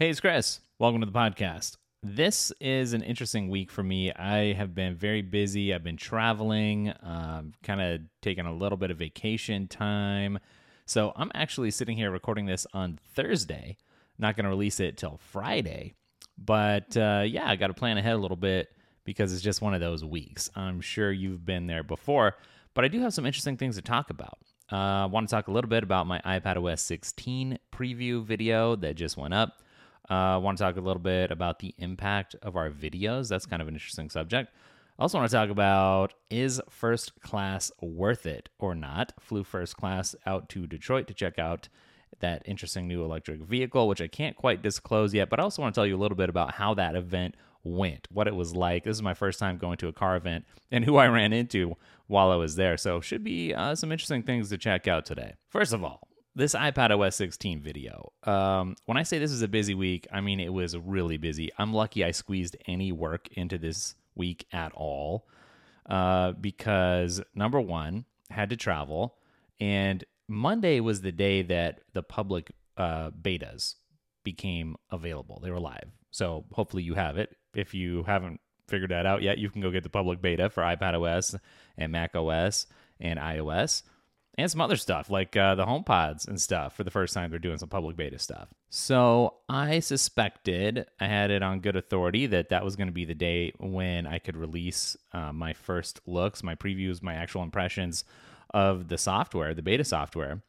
Hey, it's Chris. Welcome to the podcast. This is an interesting week for me. I have been very busy. I've been traveling, um, kind of taking a little bit of vacation time. So I'm actually sitting here recording this on Thursday. Not going to release it till Friday. But uh, yeah, I got to plan ahead a little bit because it's just one of those weeks. I'm sure you've been there before, but I do have some interesting things to talk about. Uh, I want to talk a little bit about my iPadOS 16 preview video that just went up. I uh, want to talk a little bit about the impact of our videos. That's kind of an interesting subject. I also want to talk about is first class worth it or not? Flew first class out to Detroit to check out that interesting new electric vehicle, which I can't quite disclose yet, but I also want to tell you a little bit about how that event went, what it was like. This is my first time going to a car event and who I ran into while I was there. So, should be uh, some interesting things to check out today. First of all, this iPad OS 16 video. Um, when I say this is a busy week, I mean it was really busy. I'm lucky I squeezed any work into this week at all uh, because number one, had to travel, and Monday was the day that the public uh, betas became available. They were live, so hopefully you have it. If you haven't figured that out yet, you can go get the public beta for iPad OS and Mac OS and iOS and some other stuff like uh, the HomePods and stuff for the first time they're doing some public beta stuff. So I suspected, I had it on good authority that that was going to be the day when I could release uh, my first looks, my previews, my actual impressions of the software, the beta software.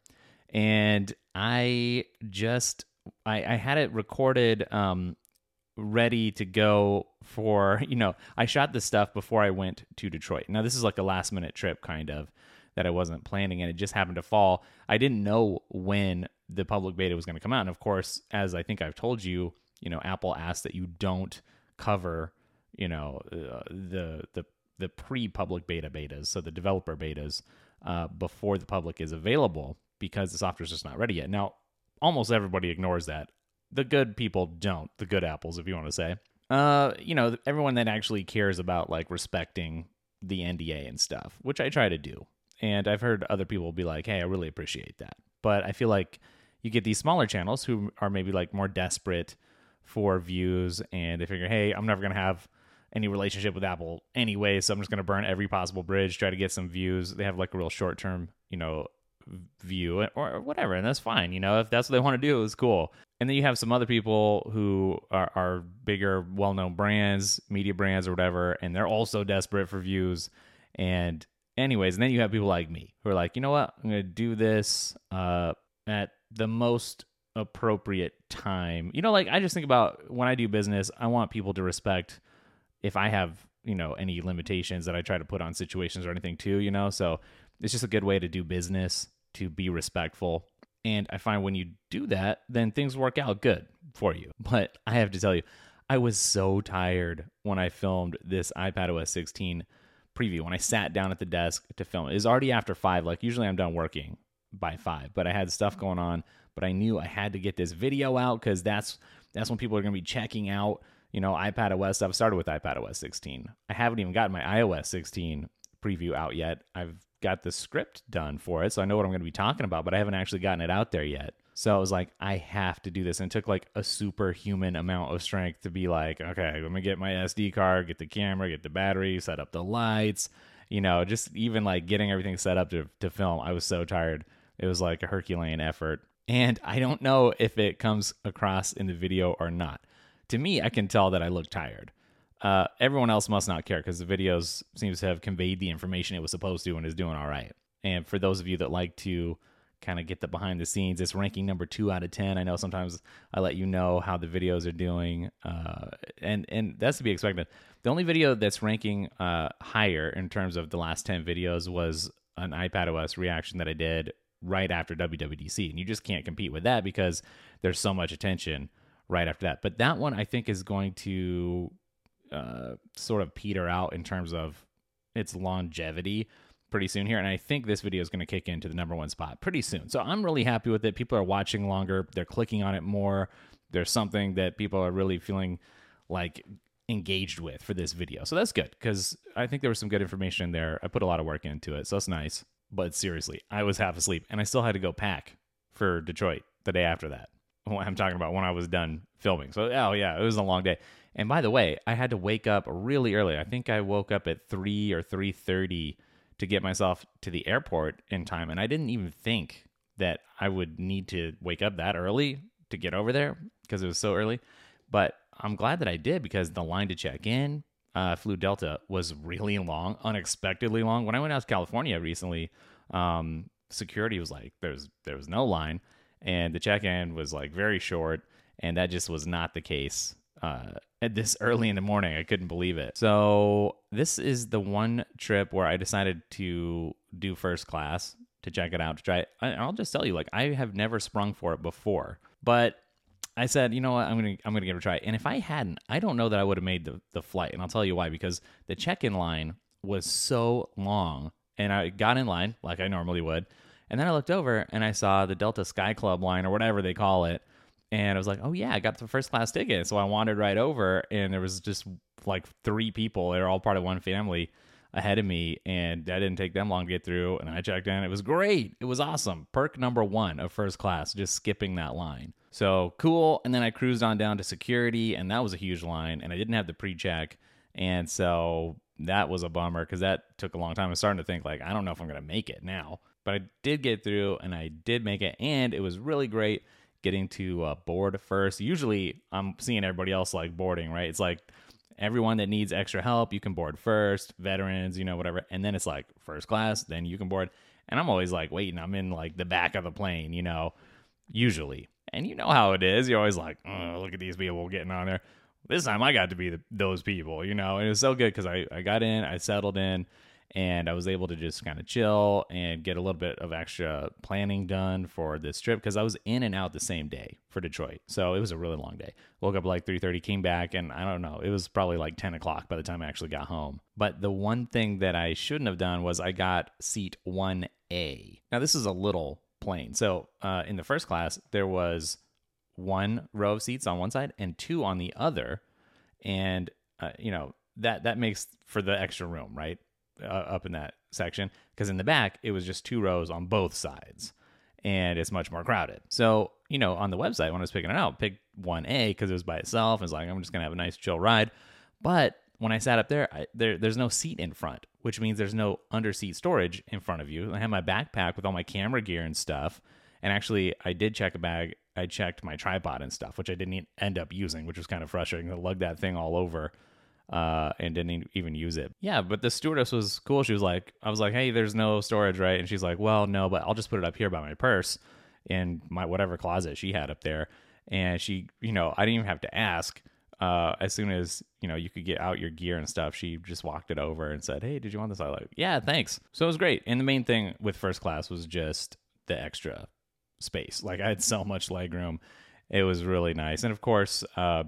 And I just, I, I had it recorded um, ready to go for, you know, I shot the stuff before I went to Detroit. Now, this is like a last minute trip, kind of that I wasn't planning, and it just happened to fall. I didn't know when the public beta was going to come out, and of course, as I think I've told you, you know, Apple asked that you don't cover, you know, uh, the the the pre-public beta betas, so the developer betas, uh, before the public is available because the software is just not ready yet. Now, almost everybody ignores that. The good people don't. The good apples, if you want to say. Uh, you know, everyone that actually cares about like respecting the NDA and stuff, which I try to do. And I've heard other people be like, hey, I really appreciate that. But I feel like you get these smaller channels who are maybe like more desperate for views and they figure, hey, I'm never going to have any relationship with Apple anyway, so I'm just going to burn every possible bridge, try to get some views. They have like a real short term, you know, view or whatever, and that's fine. You know, if that's what they want to do, it's cool. And then you have some other people who are, are bigger, well known brands, media brands, or whatever, and they're also desperate for views. And anyways, and then you have people like me who are like, you know what, I'm gonna do this uh, at the most appropriate time. You know, like I just think about when I do business, I want people to respect if I have you know any limitations that I try to put on situations or anything too. You know, so it's just a good way to do business to be respectful. And I find when you do that, then things work out good for you. But I have to tell you, I was so tired when I filmed this iPad OS 16 preview when I sat down at the desk to film it. Was already after five. Like usually I'm done working by five, but I had stuff mm-hmm. going on. But I knew I had to get this video out because that's that's when people are going to be checking out. You know, iPad OS stuff. I started with iPad OS 16. I haven't even gotten my iOS 16 preview out yet. I've got the script done for it, so I know what I'm going to be talking about, but I haven't actually gotten it out there yet. So I was like, I have to do this. And it took like a superhuman amount of strength to be like, okay, let me get my SD card, get the camera, get the battery, set up the lights, you know, just even like getting everything set up to, to film. I was so tired. It was like a Herculean effort. And I don't know if it comes across in the video or not. To me, I can tell that I look tired. Uh, everyone else must not care because the videos seems to have conveyed the information it was supposed to and is doing all right. And for those of you that like to kind of get the behind the scenes. It's ranking number two out of ten. I know sometimes I let you know how the videos are doing, uh, and and that's to be expected. The only video that's ranking uh, higher in terms of the last ten videos was an iPad OS reaction that I did right after WWDC, and you just can't compete with that because there's so much attention right after that. But that one I think is going to uh, sort of peter out in terms of its longevity pretty soon here. And I think this video is going to kick into the number one spot pretty soon. So I'm really happy with it. People are watching longer, they're clicking on it more. There's something that people are really feeling like engaged with for this video. So that's good because I think there was some good information in there. I put a lot of work into it. So that's nice. But seriously, I was half asleep and I still had to go pack for Detroit the day after that. I'm talking about when I was done filming. So, oh yeah, it was a long day. And by the way, I had to wake up really early. I think I woke up at 3 or 3:30 to get myself to the airport in time, and I didn't even think that I would need to wake up that early to get over there because it was so early. But I'm glad that I did because the line to check in, uh, flew Delta was really long, unexpectedly long. When I went out to California recently, um, security was like there was there was no line, and the check in was like very short, and that just was not the case uh, at this early in the morning. I couldn't believe it. So this is the one trip where I decided to do first class to check it out to try it. I'll just tell you, like I have never sprung for it before, but I said, you know what, I'm gonna I'm gonna give it a try. And if I hadn't, I don't know that I would have made the the flight. And I'll tell you why. Because the check in line was so long, and I got in line like I normally would, and then I looked over and I saw the Delta Sky Club line or whatever they call it, and I was like, oh yeah, I got the first class ticket. So I wandered right over, and there was just like three people. They're all part of one family ahead of me, and that didn't take them long to get through. And I checked in. It was great. It was awesome. Perk number one of first class, just skipping that line. So cool. And then I cruised on down to security, and that was a huge line, and I didn't have the pre check. And so that was a bummer because that took a long time. I'm starting to think, like, I don't know if I'm going to make it now. But I did get through, and I did make it, and it was really great getting to uh, board first. Usually, I'm seeing everybody else like boarding, right? It's like everyone that needs extra help, you can board first, veterans, you know, whatever. And then it's like first class, then you can board. And I'm always like waiting. I'm in like the back of the plane, you know, usually. And you know how it is. You're always like, oh, look at these people getting on there. This time I got to be the, those people, you know, and it was so good because I, I got in, I settled in, and I was able to just kind of chill and get a little bit of extra planning done for this trip because I was in and out the same day for Detroit, so it was a really long day. Woke up like three thirty, came back, and I don't know, it was probably like ten o'clock by the time I actually got home. But the one thing that I shouldn't have done was I got seat one A. Now this is a little plane, so uh, in the first class there was one row of seats on one side and two on the other, and uh, you know that that makes for the extra room, right? Uh, up in that section because in the back it was just two rows on both sides and it's much more crowded. So, you know, on the website when I was picking it out, picked 1A because it was by itself. It's like, I'm just going to have a nice chill ride. But when I sat up there, I, there, there's no seat in front, which means there's no under seat storage in front of you. I had my backpack with all my camera gear and stuff. And actually, I did check a bag. I checked my tripod and stuff, which I didn't end up using, which was kind of frustrating. I lugged that thing all over uh, and didn't even use it. Yeah, but the stewardess was cool. She was like, I was like, hey, there's no storage, right? And she's like, well, no, but I'll just put it up here by my purse in my whatever closet she had up there. And she, you know, I didn't even have to ask. Uh, as soon as you know you could get out your gear and stuff, she just walked it over and said, "Hey, did you want this?" I like, "Yeah, thanks." So it was great. And the main thing with first class was just the extra space. Like I had so much leg room. It was really nice. And of course, uh,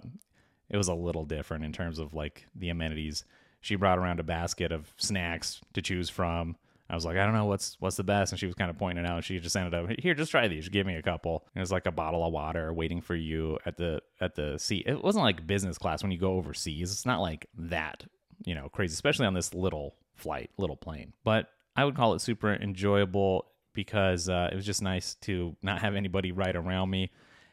it was a little different in terms of like the amenities. She brought around a basket of snacks to choose from. I was like, I don't know what's what's the best, and she was kind of pointing out. She just ended up here, just try these. Give me a couple. it was like a bottle of water waiting for you at the at the seat. It wasn't like business class when you go overseas. It's not like that, you know, crazy, especially on this little flight, little plane. But I would call it super enjoyable because uh, it was just nice to not have anybody right around me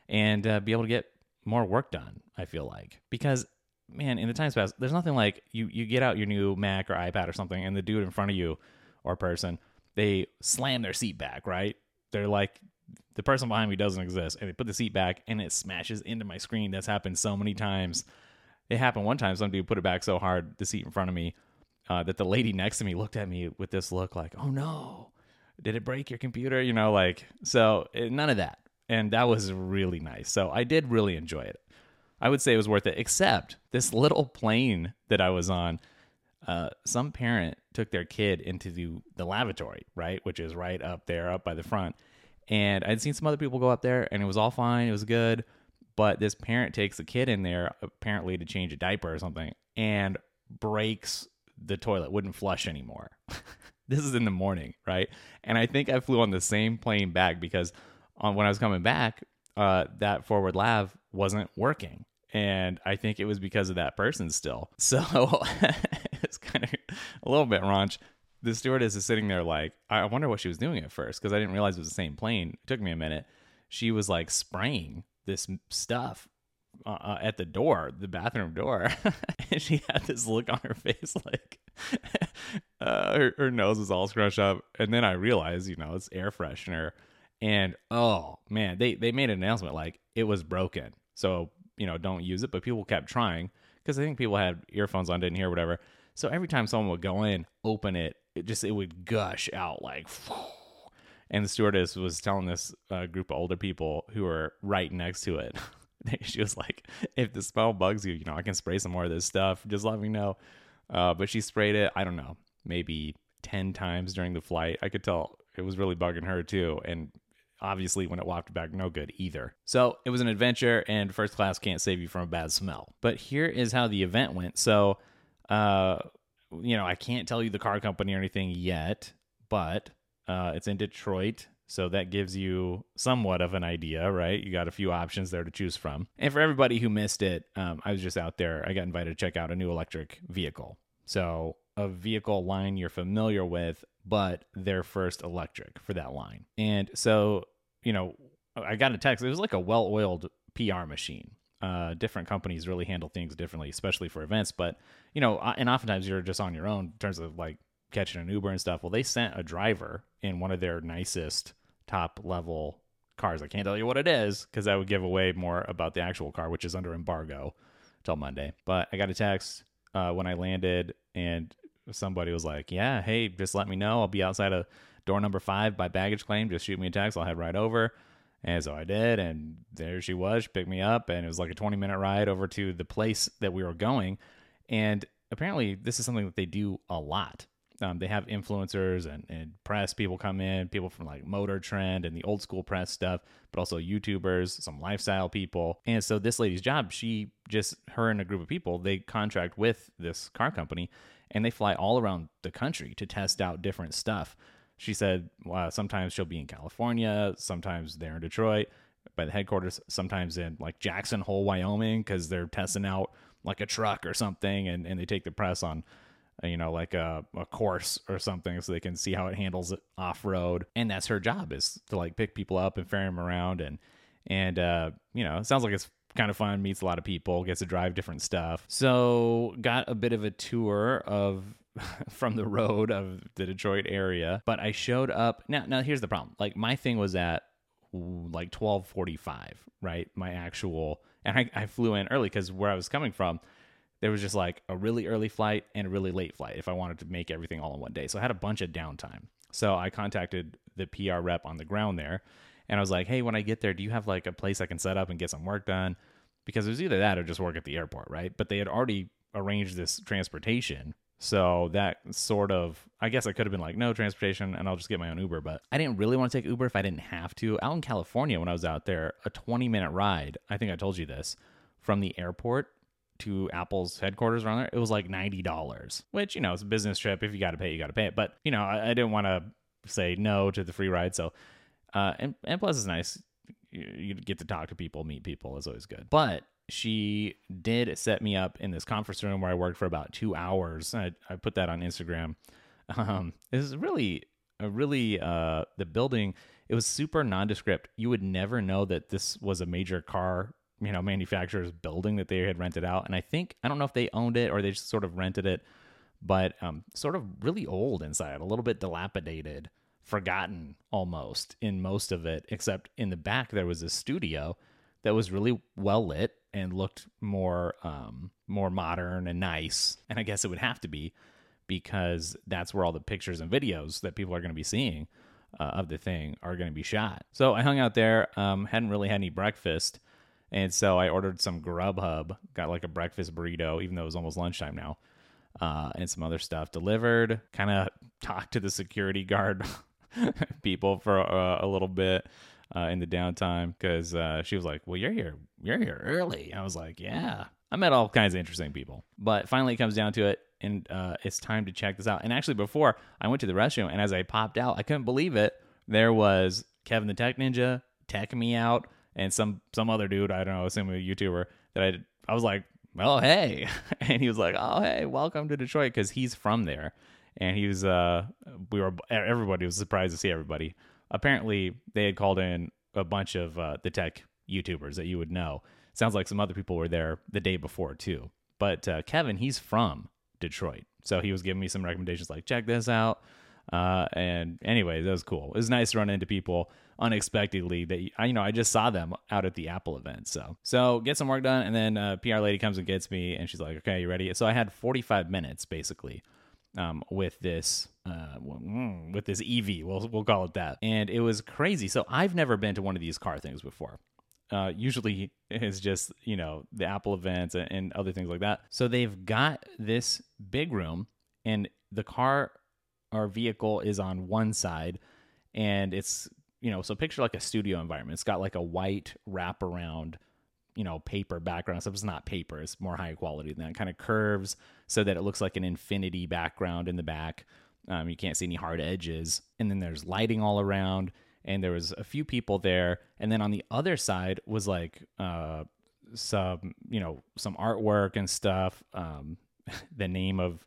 and uh, be able to get more work done. I feel like because man, in the times past, there's nothing like you you get out your new Mac or iPad or something, and the dude in front of you or person they slam their seat back. Right? They're like the person behind me doesn't exist, and they put the seat back, and it smashes into my screen. That's happened so many times. It happened one time. Some dude put it back so hard, the seat in front of me, uh, that the lady next to me looked at me with this look like, "Oh no." Did it break your computer? You know, like, so it, none of that and that was really nice. So I did really enjoy it. I would say it was worth it, except this little plane that I was on. Uh, some parent took their kid into the, the lavatory, right, which is right up there, up by the front. And I'd seen some other people go up there, and it was all fine. It was good. But this parent takes the kid in there, apparently to change a diaper or something, and breaks the toilet, wouldn't flush anymore. this is in the morning, right? And I think I flew on the same plane back because on when I was coming back, uh, that forward lav wasn't working. And I think it was because of that person still. So it's kind of a little bit raunch. The stewardess is sitting there like, I wonder what she was doing at first because I didn't realize it was the same plane. It took me a minute. She was like spraying this stuff uh, uh, at the door, the bathroom door, and she had this look on her face like uh, her, her nose was all scrunched up. And then I realized, you know, it's air freshener, and oh man, they they made an announcement like it was broken, so you know don't use it. But people kept trying because I think people had earphones on, didn't hear whatever. So every time someone would go in, open it, it just it would gush out like. And the stewardess was telling this uh, group of older people who were right next to it she was like, if the smell bugs you, you know, I can spray some more of this stuff. Just let me know. Uh, but she sprayed it, I don't know, maybe 10 times during the flight. I could tell it was really bugging her too. And obviously, when it wafted back, no good either. So it was an adventure, and first class can't save you from a bad smell. But here is how the event went. So, uh, you know, I can't tell you the car company or anything yet, but uh, it's in Detroit. So that gives you somewhat of an idea, right? You got a few options there to choose from. And for everybody who missed it, um, I was just out there. I got invited to check out a new electric vehicle. So a vehicle line you're familiar with, but their first electric for that line. And so, you know, I got a text. It was like a well oiled PR machine. Uh, different companies really handle things differently, especially for events. But, you know, and oftentimes you're just on your own in terms of like catching an Uber and stuff. Well, they sent a driver in one of their nicest top level cars. I can't tell you what it is because that would give away more about the actual car, which is under embargo till Monday. But I got a text uh, when I landed, and somebody was like, "Yeah, hey, just let me know. I'll be outside of door number five by baggage claim. Just shoot me a text. I'll head right over." And so I did, and there she was. She picked me up, and it was like a 20 minute ride over to the place that we were going. And apparently, this is something that they do a lot. Um, they have influencers and, and press people come in, people from like Motor Trend and the old school press stuff, but also YouTubers, some lifestyle people. And so this lady's job, she just, her and a group of people, they contract with this car company and they fly all around the country to test out different stuff. She said sometimes she'll be in California, sometimes they're in Detroit by the headquarters, sometimes in like Jackson Hole, Wyoming, because they're testing out like a truck or something and, and they take the press on you know, like a, a course or something so they can see how it handles it off road. And that's her job is to like pick people up and ferry them around. And, and, uh, you know, it sounds like it's kind of fun, meets a lot of people, gets to drive different stuff. So got a bit of a tour of from the road of the Detroit area, but I showed up. Now, now here's the problem. Like my thing was at like 12:45, right? My actual and I, I flew in early cuz where I was coming from, there was just like a really early flight and a really late flight if I wanted to make everything all in one day. So I had a bunch of downtime. So I contacted the PR rep on the ground there and I was like, hey, when I get there, do you have like a place I can set up and get some work done? Because it was either that or just work at the airport, right? But they had already arranged this transportation. So that sort of, I guess I could have been like, no transportation and I'll just get my own Uber. But I didn't really want to take Uber if I didn't have to. Out in California, when I was out there, a 20 minute ride, I think I told you this, from the airport to Apple's headquarters around there, it was like ninety dollars. Which you know, it's a business trip. If you got to pay, you got to pay it. But you know, I, I didn't want to say no to the free ride. So, uh, and and plus, it's nice. You, you get to talk to people, meet people. It's always good. But she did set me up in this conference room where I worked for about two hours. I, I put that on Instagram. Um, it was really, really, uh, the building. It was super nondescript. You would never know that this was a major car you know manufacturer's building that they had rented out. And i think i don't know if they owned it or they just sort of rented it but um, sort of really old inside a little bit dilapidated forgotten almost in most of it except in the back there was a studio that was really well lit and looked more um, more modern and nice. And i guess it would have to be because that's where all the pictures and videos that people are going to be seeing uh, of the thing are going to be shot. So i hung out there um, hadn't really had any breakfast and so I ordered some Grubhub, got like a breakfast burrito, even though it was almost lunchtime now, uh, and some other stuff delivered. Kind of talked to the security guard people for uh, a little bit uh, in the downtime because uh, she was like, "Well, you're here, you're here early." I was like, "Yeah." I met all kinds of interesting people, but finally it comes down to it, and uh, it's time to check this out. And actually, before I went to the restroom, and as I popped out, I couldn't believe it. There was Kevin the Tech Ninja teching me out and some some other dude, I don't know, assuming a YouTuber that I I was like, "Well, hey," and he was like, "Oh, hey, welcome to Detroit," because he's from there, and he was uh we were everybody was surprised to see everybody. Apparently, they had called in a bunch of uh, the tech YouTubers that you would know. Sounds like some other people were there the day before too. But uh, Kevin, he's from Detroit, so he was giving me some recommendations like check this out. Uh, and anyway, that was cool. It was nice to run into people unexpectedly that I, you know I just saw them out at the Apple event. So so get some work done, and then uh, PR lady comes and gets me, and she's like, "Okay, you ready?" So I had 45 minutes basically um, with this uh, mm, with this EV. We'll we'll call it that, and it was crazy. So I've never been to one of these car things before. Uh, usually it's just you know the Apple events and, other things like that. So they've got this big room, and the car or vehicle is on one side, and it's you know so picture like a studio environment. It's got like a white wraparound you know paper background stuff. It's not paper; it's more high quality than that. Kind of curves so that it looks like an infinity background in the back. Um, you can't see any hard edges, and then there's lighting all around. And there was a few people there, and then on the other side was like uh, some you know some artwork and stuff. Um, the name of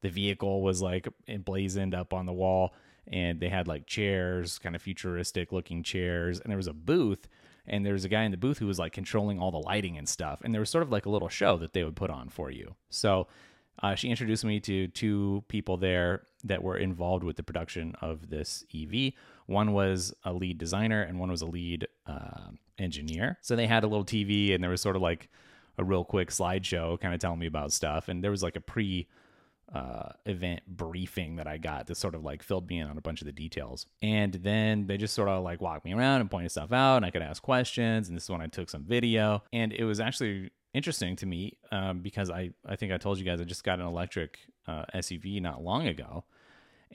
the vehicle was like emblazoned up on the wall, and they had like chairs, kind of futuristic looking chairs, and there was a booth and there was a guy in the booth who was like controlling all the lighting and stuff and there was sort of like a little show that they would put on for you. So uh, she introduced me to two people there that were involved with the production of this ev one was a lead designer and one was a lead uh, engineer. So they had a little tv and there was sort of like a real quick slideshow kind of telling me about stuff and there was like a pre uh, event briefing that I got that sort of like filled me in on a bunch of the details. And then they just sort of like walked me around and pointed stuff out, and I could ask questions. And this is when I took some video, and it was actually interesting to me um, because I I think I told you guys I just got an electric uh, SUV not long ago.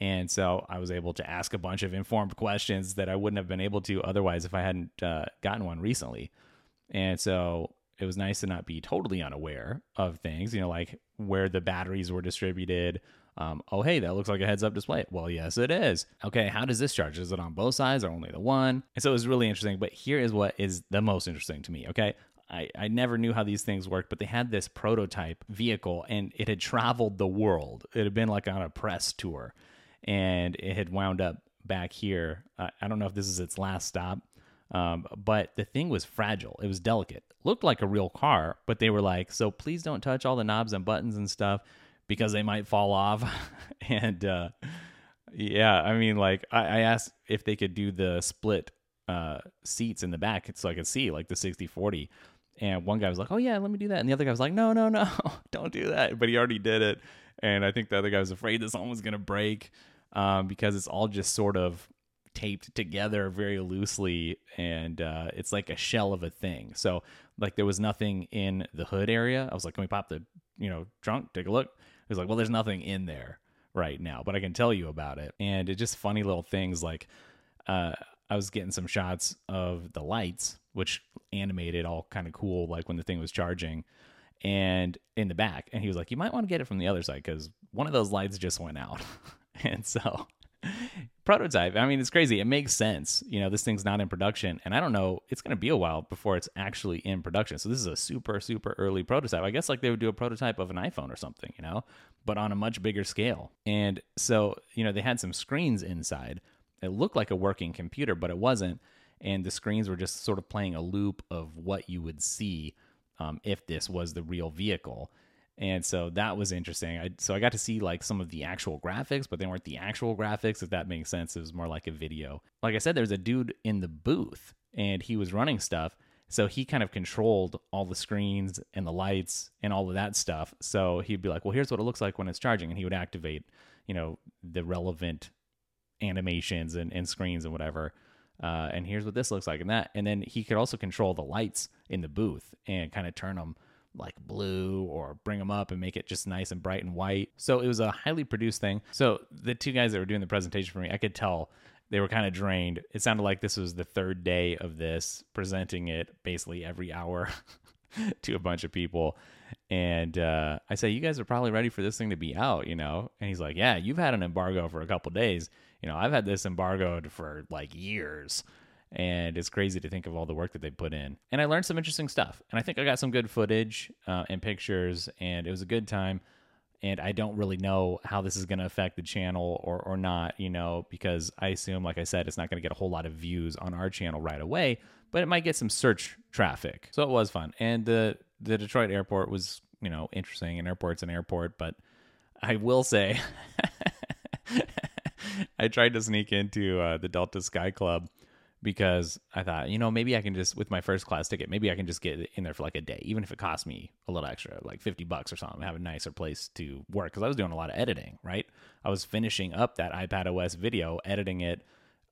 And so I was able to ask a bunch of informed questions that I wouldn't have been able to otherwise if I hadn't uh, gotten one recently. And so it was nice to not be totally unaware of things, you know, like where the batteries were distributed. Um, oh, hey, that looks like a heads up display. Well, yes, it is. Okay, how does this charge? Is it on both sides or only the one? And so it was really interesting. But here is what is the most interesting to me. Okay. I, I never knew how these things worked, but they had this prototype vehicle and it had traveled the world. It had been like on a press tour and it had wound up back here. Uh, I don't know if this is its last stop, um, but the thing was fragile. It was delicate. Looked like a real car, but they were like, so please don't touch all the knobs and buttons and stuff because they might fall off. and uh, yeah, I mean, like I, I, asked if they could do the split uh, seats in the back so I could see like the 60 40. And one guy was like, oh yeah, let me do that. And the other guy was like, no, no, no, don't do that. But he already did it. And I think the other guy was afraid that something was going to break um, because it's all just sort of taped together very loosely and uh, it's like a shell of a thing. So like there was nothing in the hood area. I was like can we pop the you know trunk? Take a look. Was like well there's nothing in there right now but i can tell you about it. And it's just funny little things like uh, i was getting some shots of the lights which animated all kind of cool like when the thing was charging and in the back. And he was like you might want to get it from the other side because one of those lights just went out. And so prototype. I mean, it's crazy. It makes sense. You know, this thing's not in production, and I don't know. It's going to be a while before it's actually in production. So this is a super, super early prototype. I guess like they would do a prototype of an iPhone or something, you know, but on a much bigger scale. And so, you know, they had some screens inside. It looked like a working computer, but it wasn't. And the screens were just sort of playing a loop of what you would see um, if this was the real vehicle and so that was interesting. I, so I got to see like some of the actual graphics, but they weren't the actual graphics. If that makes sense, it was more like a video. Like I said, there's a dude in the booth, and he was running stuff. So he kind of controlled all the screens and the lights and all of that stuff. So he'd be like, "Well, here's what it looks like when it's charging," and he would activate, you know, the relevant animations and, and screens and whatever. Uh, and here's what this looks like and that. And then he could also control the lights in the booth and kind of turn them like blue or bring them up and make it just nice and bright and white. So it was a highly produced thing. So the two guys that were doing the presentation for me, I could tell they were kind of drained. It sounded like this was the third day of this, presenting it basically every hour to a bunch of people. And uh, I say, you guys are probably ready for this thing to be out, you know? And he's like, yeah, you've had an embargo for a couple days. You know, I've had this embargoed for like years and it's crazy to think of all the work that they put in. And I learned some interesting stuff, and I think I got some good footage uh, and pictures, and it was a good time. and I don't really know how this is going to affect the channel or or not, you know, because I assume, like I said, it's not going to get a whole lot of views on our channel right away, but it might get some search traffic. So it was fun, and the the Detroit airport was, you know, interesting. An airport's an airport, but I will say, I tried to sneak into uh, the Delta Sky Club because I thought, you know, maybe I can just with my first class ticket, maybe I can just get in there for like a day, even if it costs me a little extra, like 50 bucks or something, have a nicer place to work cuz I was doing a lot of editing, right? I was finishing up that iPad OS video, editing it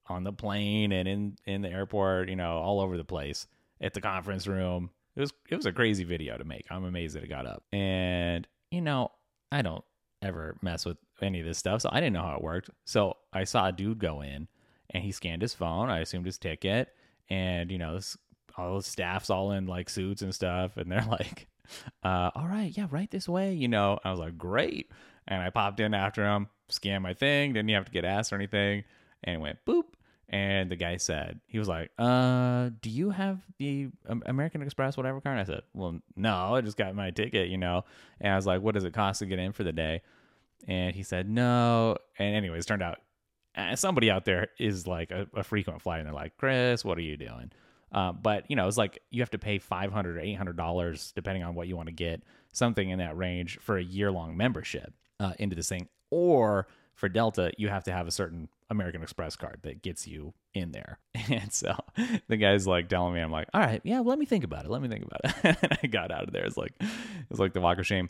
on the plane and in in the airport, you know, all over the place at the conference room. It was it was a crazy video to make. I'm amazed that it got up. And you know, I don't ever mess with any of this stuff, so I didn't know how it worked. So I saw a dude go in and he scanned his phone. I assumed his ticket, and you know, this, all the staff's all in like suits and stuff, and they're like, uh, "All right, yeah, right this way." You know, I was like, "Great," and I popped in after him, scanned my thing, didn't have to get asked or anything, and it went boop. And the guy said, he was like, uh, do you have the American Express, whatever card? I said, well, no, I just got my ticket, you know. And I was like, what does it cost to get in for the day? And he said, no. And anyways, turned out somebody out there is like a, a, frequent flyer and they're like, Chris, what are you doing? Uh, but you know, it's like you have to pay five hundred or eight hundred dollars depending on what you want to get, something in that range for a year long membership uh, into this thing. Or for Delta, you have to have a certain American Express card that gets you in there. And so the guy's like telling me, I'm like, all right, yeah, let me think about it. Let me think about it. and I got out of there. It's like it's like the walk of shame.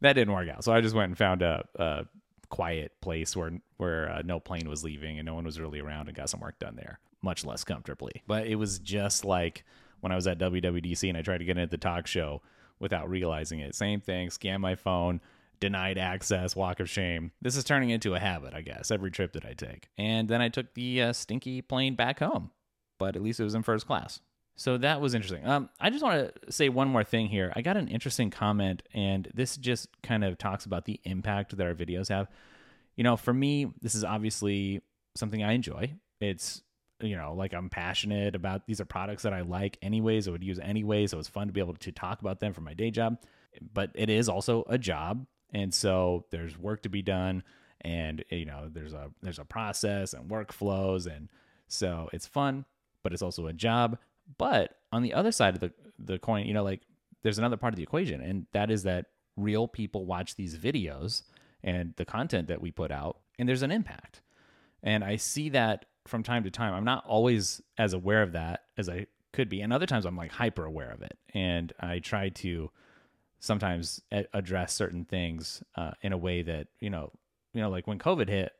That didn't work out. So I just went and found a, a quiet place where where uh, no plane was leaving and no one was really around and got some work done there, much less comfortably. But it was just like when I was at WWDC and I tried to get into the talk show without realizing it. Same thing, scan my phone, denied access, walk of shame. This is turning into a habit, I guess, every trip that I take. And then I took the uh, stinky plane back home, but at least it was in first class. So that was interesting. Um, I just want to say one more thing here. I got an interesting comment, and this just kind of talks about the impact that our videos have. You know, for me, this is obviously something I enjoy. It's you know, like I'm passionate about these are products that I like anyways, I would use anyways. So it's fun to be able to talk about them for my day job. But it is also a job. And so there's work to be done and you know, there's a there's a process and workflows and so it's fun, but it's also a job. But on the other side of the, the coin, you know, like there's another part of the equation, and that is that real people watch these videos and the content that we put out, and there's an impact. And I see that from time to time. I'm not always as aware of that as I could be, and other times I'm like hyper aware of it, and I try to sometimes address certain things uh, in a way that you know, you know, like when COVID hit,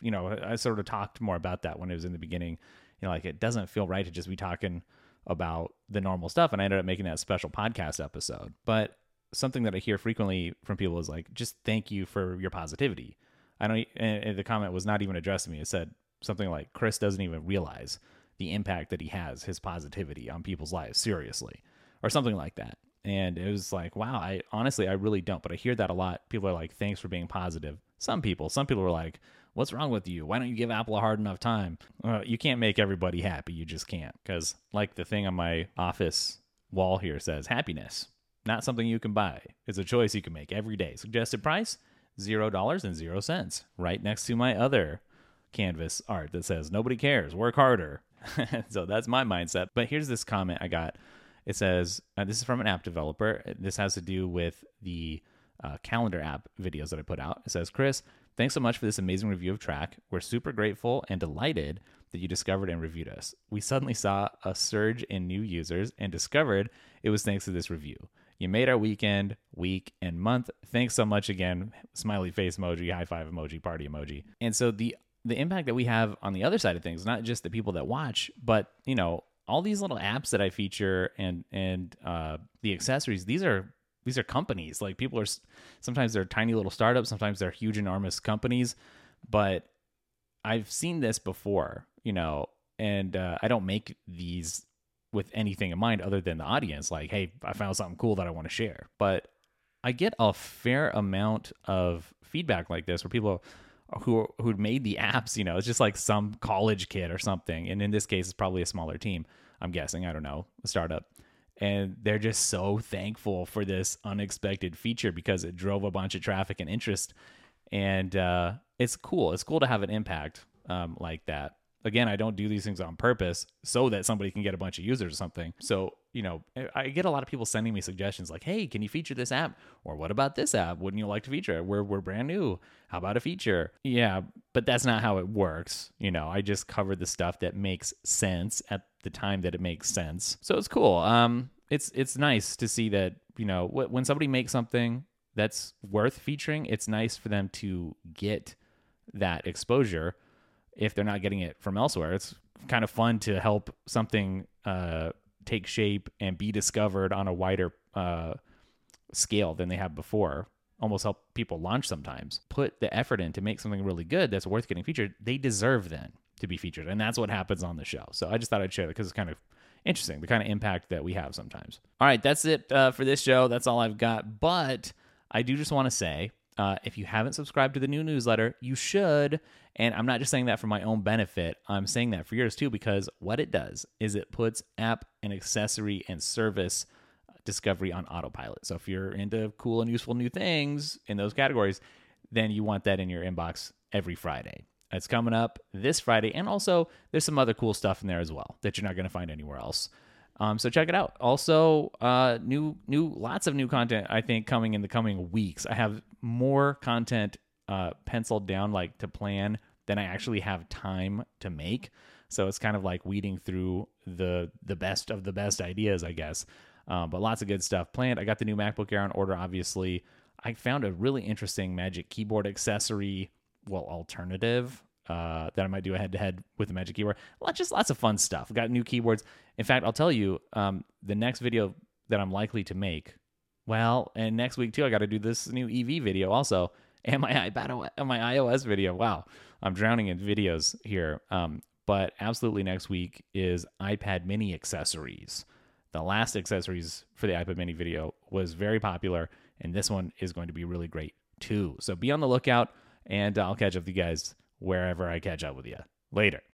you know, I sort of talked more about that when it was in the beginning you know, like it doesn't feel right to just be talking about the normal stuff. And I ended up making that special podcast episode. But something that I hear frequently from people is like, just thank you for your positivity. I don't, and the comment was not even addressed to me. It said something like, Chris doesn't even realize the impact that he has, his positivity on people's lives, seriously, or something like that. And it was like, wow, I honestly, I really don't. But I hear that a lot. People are like, thanks for being positive. Some people, some people are like, What's wrong with you? Why don't you give Apple a hard enough time? Uh, you can't make everybody happy. You just can't. Because, like the thing on my office wall here says, happiness, not something you can buy. It's a choice you can make every day. Suggested price, $0 and 0 cents. Right next to my other canvas art that says, nobody cares, work harder. so that's my mindset. But here's this comment I got. It says, uh, this is from an app developer. This has to do with the uh, calendar app videos that I put out. It says, Chris, Thanks so much for this amazing review of Track. We're super grateful and delighted that you discovered and reviewed us. We suddenly saw a surge in new users and discovered it was thanks to this review. You made our weekend, week, and month. Thanks so much again. Smiley face emoji, high five emoji, party emoji. And so the the impact that we have on the other side of things, not just the people that watch, but you know, all these little apps that I feature and and uh, the accessories. These are these are companies. Like people are sometimes they're tiny little startups, sometimes they're huge enormous companies, but I've seen this before, you know, and uh, I don't make these with anything in mind other than the audience. Like, hey, I found something cool that I want to share. But I get a fair amount of feedback like this where people who who made the apps, you know, it's just like some college kid or something. And in this case, it's probably a smaller team. I'm guessing. I don't know, a startup and they're just so thankful for this unexpected feature because it drove a bunch of traffic and interest. And uh, it's cool. It's cool to have an impact um, like that. Again i don't do these things on purpose so that somebody can get a bunch of users or something. So you know i get a lot of people sending me suggestions like hey can you feature this app? Or what about this app? Wouldn't you like to feature it? We're, we're brand new. How about a feature? Yeah but that's not how it works you know? I just cover the stuff that makes sense at the time that it makes sense so it's cool um it's it's nice to see that you know when somebody makes something that's worth featuring it's nice for them to get that exposure if they're not getting it from elsewhere. It's kind of fun to help something uh, take shape and be discovered on a wider uh, scale than they have before. Almost help people launch sometimes. Put the effort in to make something really good that's worth getting featured. They deserve then to be featured, and that's what happens on the show. So I just thought I'd share that because it's kind of interesting, the kind of impact that we have sometimes. All right, that's it uh, for this show. That's all I've got. But I do just want to say uh, if you haven't subscribed to the new newsletter, you should. And I'm not just saying that for my own benefit, I'm saying that for yours too, because what it does is it puts app and accessory and service discovery on autopilot. So if you're into cool and useful new things in those categories, then you want that in your inbox every Friday. It's coming up this Friday. And also, there's some other cool stuff in there as well that you're not going to find anywhere else. Um, so check it out. Also, uh, new, new, lots of new content. I think coming in the coming weeks. I have more content uh, penciled down, like to plan, than I actually have time to make. So it's kind of like weeding through the the best of the best ideas, I guess. Um, but lots of good stuff planned. I got the new MacBook Air on order. Obviously, I found a really interesting Magic Keyboard accessory, well, alternative uh, that I might do a head to head with the Magic Keyboard. Just lots of fun stuff. Got new keyboards. In fact, I'll tell you, um, the next video that I'm likely to make, well, and next week too, I got to do this new EV video also, and my iPad, my iOS video. Wow, I'm drowning in videos here. Um, but absolutely, next week is iPad Mini accessories. The last accessories for the iPad Mini video was very popular, and this one is going to be really great too. So be on the lookout, and I'll catch up with you guys wherever I catch up with you. Later.